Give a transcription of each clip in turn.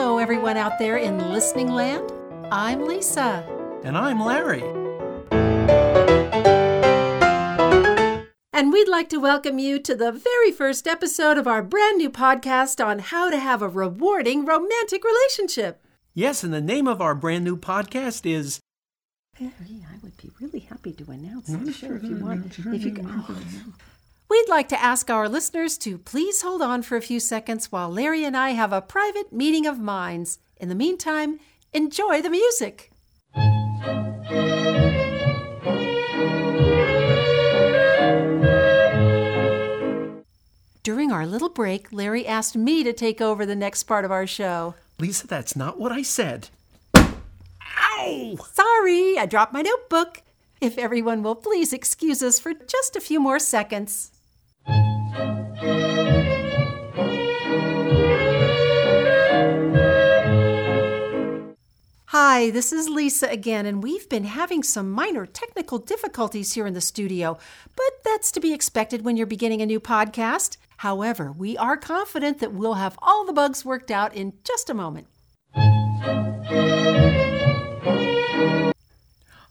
Hello, everyone out there in listening land. I'm Lisa. And I'm Larry. And we'd like to welcome you to the very first episode of our brand new podcast on how to have a rewarding romantic relationship. Yes, and the name of our brand new podcast is Larry, I would be really happy to announce mm-hmm. the show if you want. Mm-hmm. If you mm-hmm. oh. We'd like to ask our listeners to please hold on for a few seconds while Larry and I have a private meeting of minds. In the meantime, enjoy the music. During our little break, Larry asked me to take over the next part of our show. Lisa, that's not what I said. Ow! Sorry, I dropped my notebook. If everyone will please excuse us for just a few more seconds. Hi, this is Lisa again, and we've been having some minor technical difficulties here in the studio, but that's to be expected when you're beginning a new podcast. However, we are confident that we'll have all the bugs worked out in just a moment.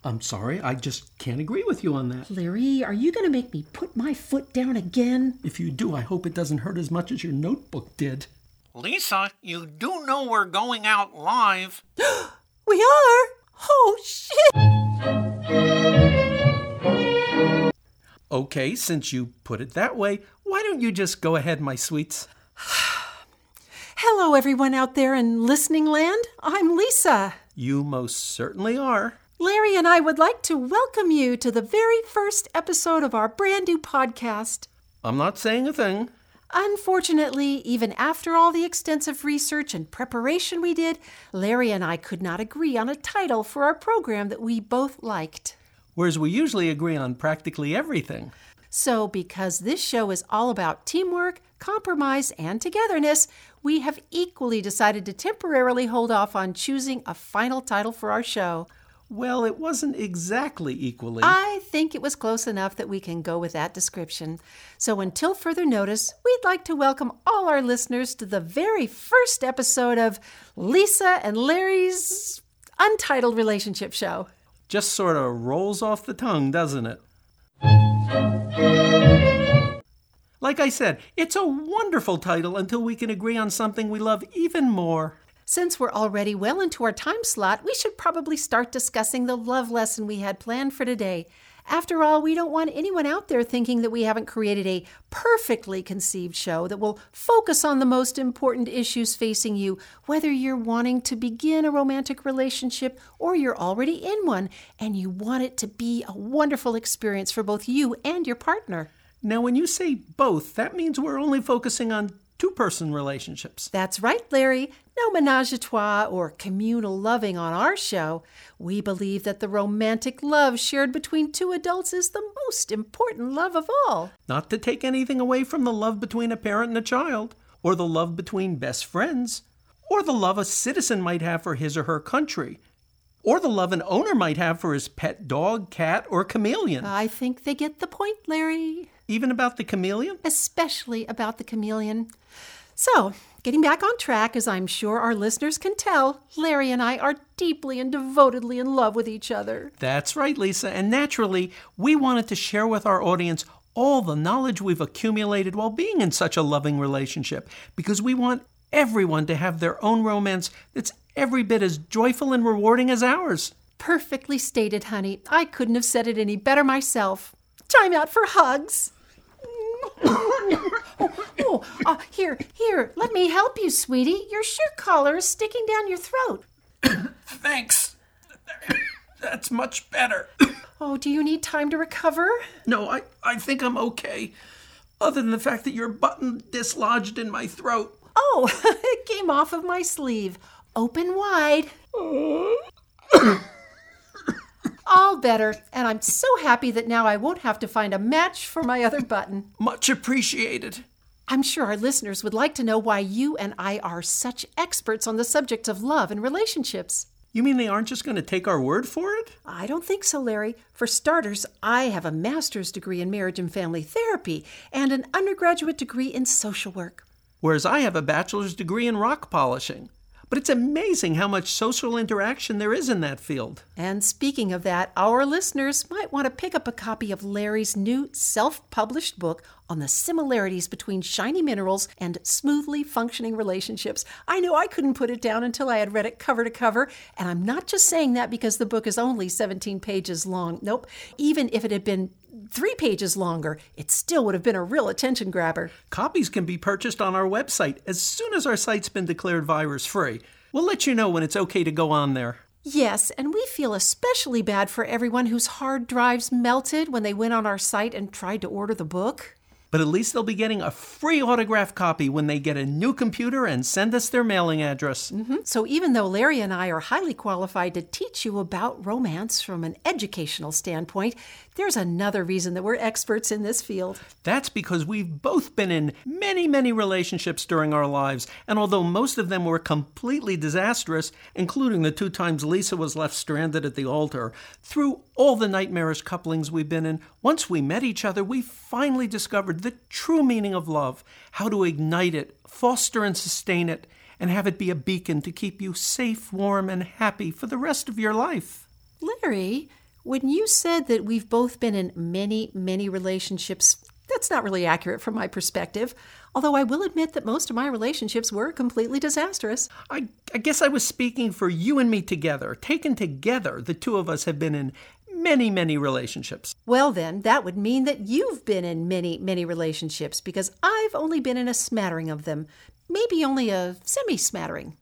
I'm sorry, I just can't agree with you on that. Larry, are you going to make me put my foot down again? If you do, I hope it doesn't hurt as much as your notebook did. Lisa, you do know we're going out live. we are? Oh, shit! Okay, since you put it that way, why don't you just go ahead, my sweets? Hello, everyone out there in listening land. I'm Lisa. You most certainly are. Larry and I would like to welcome you to the very first episode of our brand new podcast. I'm not saying a thing. Unfortunately, even after all the extensive research and preparation we did, Larry and I could not agree on a title for our program that we both liked. Whereas we usually agree on practically everything. So, because this show is all about teamwork, compromise, and togetherness, we have equally decided to temporarily hold off on choosing a final title for our show. Well, it wasn't exactly equally. I think it was close enough that we can go with that description. So, until further notice, we'd like to welcome all our listeners to the very first episode of Lisa and Larry's Untitled Relationship Show. Just sort of rolls off the tongue, doesn't it? Like I said, it's a wonderful title until we can agree on something we love even more. Since we're already well into our time slot, we should probably start discussing the love lesson we had planned for today. After all, we don't want anyone out there thinking that we haven't created a perfectly conceived show that will focus on the most important issues facing you, whether you're wanting to begin a romantic relationship or you're already in one and you want it to be a wonderful experience for both you and your partner. Now, when you say both, that means we're only focusing on two person relationships. That's right, Larry. No menage a trois or communal loving on our show. We believe that the romantic love shared between two adults is the most important love of all. Not to take anything away from the love between a parent and a child, or the love between best friends, or the love a citizen might have for his or her country, or the love an owner might have for his pet dog, cat, or chameleon. I think they get the point, Larry. Even about the chameleon? Especially about the chameleon. So, getting back on track, as I'm sure our listeners can tell, Larry and I are deeply and devotedly in love with each other. That's right, Lisa. And naturally, we wanted to share with our audience all the knowledge we've accumulated while being in such a loving relationship because we want everyone to have their own romance that's every bit as joyful and rewarding as ours. Perfectly stated, honey. I couldn't have said it any better myself. Time out for hugs. Oh, oh uh, here, here, let me help you, sweetie. Your shirt collar is sticking down your throat. Thanks. That's much better. Oh, do you need time to recover? No, I, I think I'm okay. Other than the fact that your button dislodged in my throat. Oh, it came off of my sleeve. Open wide. All better, and I'm so happy that now I won't have to find a match for my other button. Much appreciated. I'm sure our listeners would like to know why you and I are such experts on the subject of love and relationships. You mean they aren't just going to take our word for it? I don't think so, Larry. For starters, I have a master's degree in marriage and family therapy and an undergraduate degree in social work. Whereas I have a bachelor's degree in rock polishing. But it's amazing how much social interaction there is in that field. And speaking of that, our listeners might want to pick up a copy of Larry's new self published book on the similarities between shiny minerals and smoothly functioning relationships. I know I couldn't put it down until I had read it cover to cover, and I'm not just saying that because the book is only 17 pages long. Nope. Even if it had been three pages longer, it still would have been a real attention grabber. Copies can be purchased on our website as soon as our site's been declared virus free. We'll let you know when it's okay to go on there. Yes, and we feel especially bad for everyone whose hard drives melted when they went on our site and tried to order the book. But at least they'll be getting a free autograph copy when they get a new computer and send us their mailing address. Mm-hmm. So even though Larry and I are highly qualified to teach you about romance from an educational standpoint, there's another reason that we're experts in this field. That's because we've both been in many, many relationships during our lives, and although most of them were completely disastrous, including the two times Lisa was left stranded at the altar, through all the nightmarish couplings we've been in, once we met each other, we finally discovered the true meaning of love, how to ignite it, foster and sustain it, and have it be a beacon to keep you safe, warm, and happy for the rest of your life. Larry, when you said that we've both been in many, many relationships, that's not really accurate from my perspective, although I will admit that most of my relationships were completely disastrous. I, I guess I was speaking for you and me together. Taken together, the two of us have been in many, many relationships. Well, then, that would mean that you've been in many, many relationships because I've only been in a smattering of them, maybe only a semi smattering.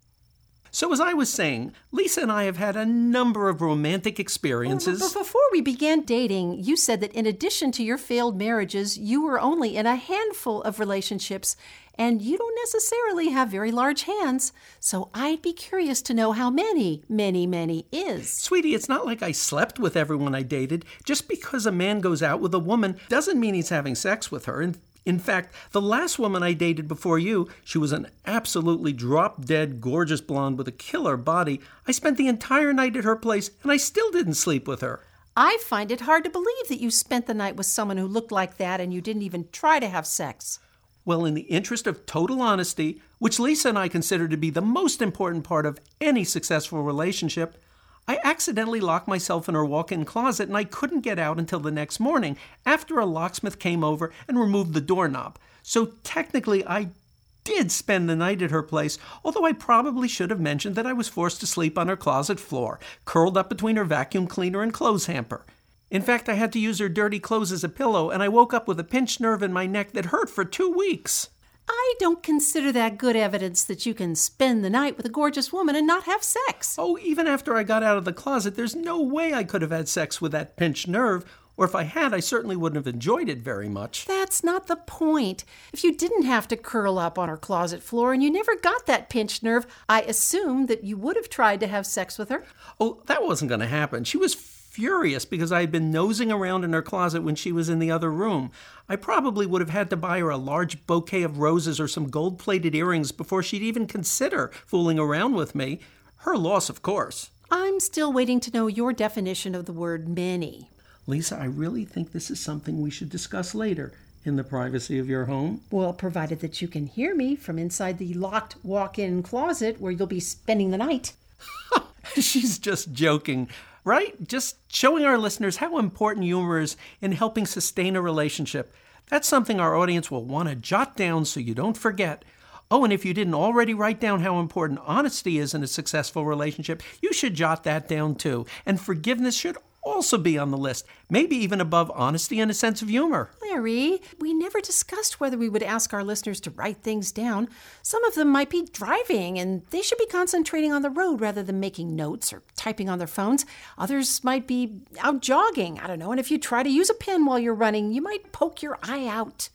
So, as I was saying, Lisa and I have had a number of romantic experiences. But before we began dating, you said that in addition to your failed marriages, you were only in a handful of relationships, and you don't necessarily have very large hands. So I'd be curious to know how many, many, many is. Sweetie, it's not like I slept with everyone I dated. Just because a man goes out with a woman doesn't mean he's having sex with her. In in fact, the last woman I dated before you, she was an absolutely drop dead, gorgeous blonde with a killer body. I spent the entire night at her place and I still didn't sleep with her. I find it hard to believe that you spent the night with someone who looked like that and you didn't even try to have sex. Well, in the interest of total honesty, which Lisa and I consider to be the most important part of any successful relationship, I accidentally locked myself in her walk in closet and I couldn't get out until the next morning after a locksmith came over and removed the doorknob. So technically, I did spend the night at her place, although I probably should have mentioned that I was forced to sleep on her closet floor, curled up between her vacuum cleaner and clothes hamper. In fact, I had to use her dirty clothes as a pillow, and I woke up with a pinched nerve in my neck that hurt for two weeks. I don't consider that good evidence that you can spend the night with a gorgeous woman and not have sex. Oh, even after I got out of the closet, there's no way I could have had sex with that pinched nerve. Or if I had, I certainly wouldn't have enjoyed it very much. That's not the point. If you didn't have to curl up on her closet floor and you never got that pinched nerve, I assume that you would have tried to have sex with her. Oh, that wasn't going to happen. She was furious because I had been nosing around in her closet when she was in the other room. I probably would have had to buy her a large bouquet of roses or some gold plated earrings before she'd even consider fooling around with me. Her loss, of course. I'm still waiting to know your definition of the word many. Lisa, I really think this is something we should discuss later in the privacy of your home. Well, provided that you can hear me from inside the locked walk in closet where you'll be spending the night. She's just joking right? Just showing our listeners how important humor is in helping sustain a relationship. That's something our audience will want to jot down so you don't forget. Oh, and if you didn't already write down how important honesty is in a successful relationship, you should jot that down too. And forgiveness should also be on the list, maybe even above honesty and a sense of humor. Larry, we never discussed whether we would ask our listeners to write things down. Some of them might be driving and they should be concentrating on the road rather than making notes or typing on their phones. Others might be out jogging, I don't know, and if you try to use a pen while you're running, you might poke your eye out.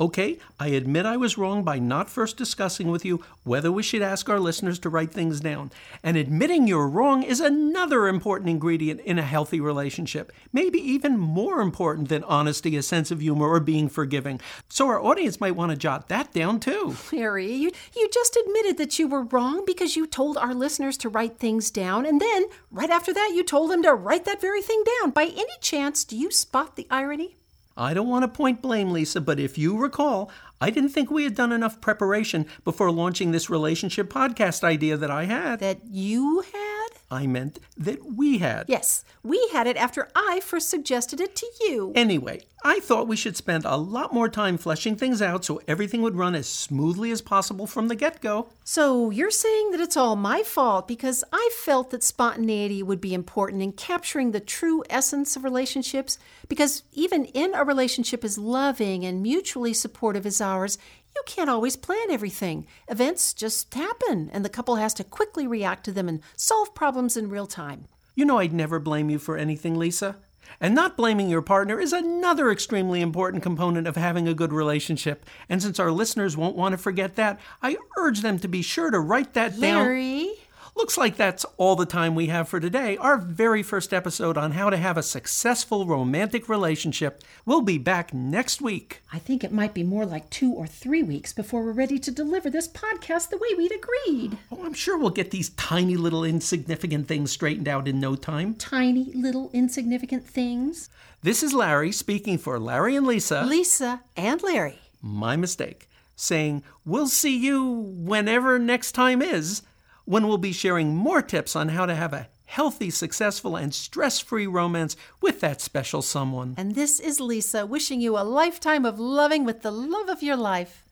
Okay, I admit I was wrong by not first discussing with you whether we should ask our listeners to write things down. And admitting you're wrong is another important ingredient in a healthy relationship, maybe even more important than honesty, a sense of humor, or being forgiving. So our audience might want to jot that down too. Harry, you, you just admitted that you were wrong because you told our listeners to write things down, and then right after that, you told them to write that very thing down. By any chance, do you spot the irony? I don't want to point blame, Lisa, but if you recall, I didn't think we had done enough preparation before launching this relationship podcast idea that I had. That you had? I meant that we had. Yes, we had it after I first suggested it to you. Anyway, I thought we should spend a lot more time fleshing things out so everything would run as smoothly as possible from the get go. So you're saying that it's all my fault because I felt that spontaneity would be important in capturing the true essence of relationships? Because even in a relationship as loving and mutually supportive as ours, you can't always plan everything. Events just happen, and the couple has to quickly react to them and solve problems in real time. You know, I'd never blame you for anything, Lisa. And not blaming your partner is another extremely important component of having a good relationship. And since our listeners won't want to forget that, I urge them to be sure to write that down. Larry? Looks like that's all the time we have for today. Our very first episode on how to have a successful romantic relationship. We'll be back next week. I think it might be more like two or three weeks before we're ready to deliver this podcast the way we'd agreed. Oh, I'm sure we'll get these tiny little insignificant things straightened out in no time. Tiny little insignificant things. This is Larry speaking for Larry and Lisa. Lisa and Larry. My mistake. Saying, we'll see you whenever next time is when we'll be sharing more tips on how to have a healthy, successful, and stress free romance with that special someone. And this is Lisa wishing you a lifetime of loving with the love of your life.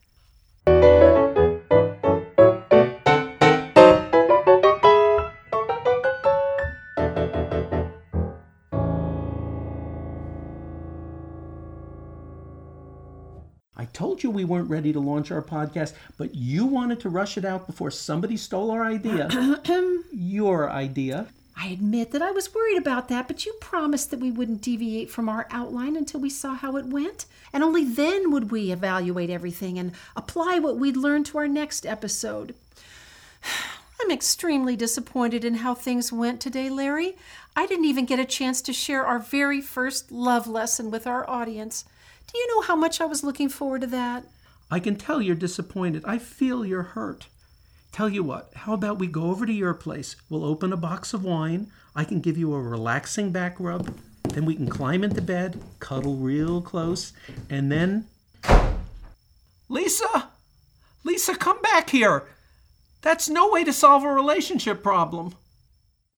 Told you we weren't ready to launch our podcast, but you wanted to rush it out before somebody stole our idea. Your idea. I admit that I was worried about that, but you promised that we wouldn't deviate from our outline until we saw how it went. And only then would we evaluate everything and apply what we'd learned to our next episode. I'm extremely disappointed in how things went today, Larry. I didn't even get a chance to share our very first love lesson with our audience. Do you know how much I was looking forward to that? I can tell you're disappointed. I feel you're hurt. Tell you what, how about we go over to your place? We'll open a box of wine. I can give you a relaxing back rub. Then we can climb into bed, cuddle real close, and then. Lisa! Lisa, come back here! That's no way to solve a relationship problem.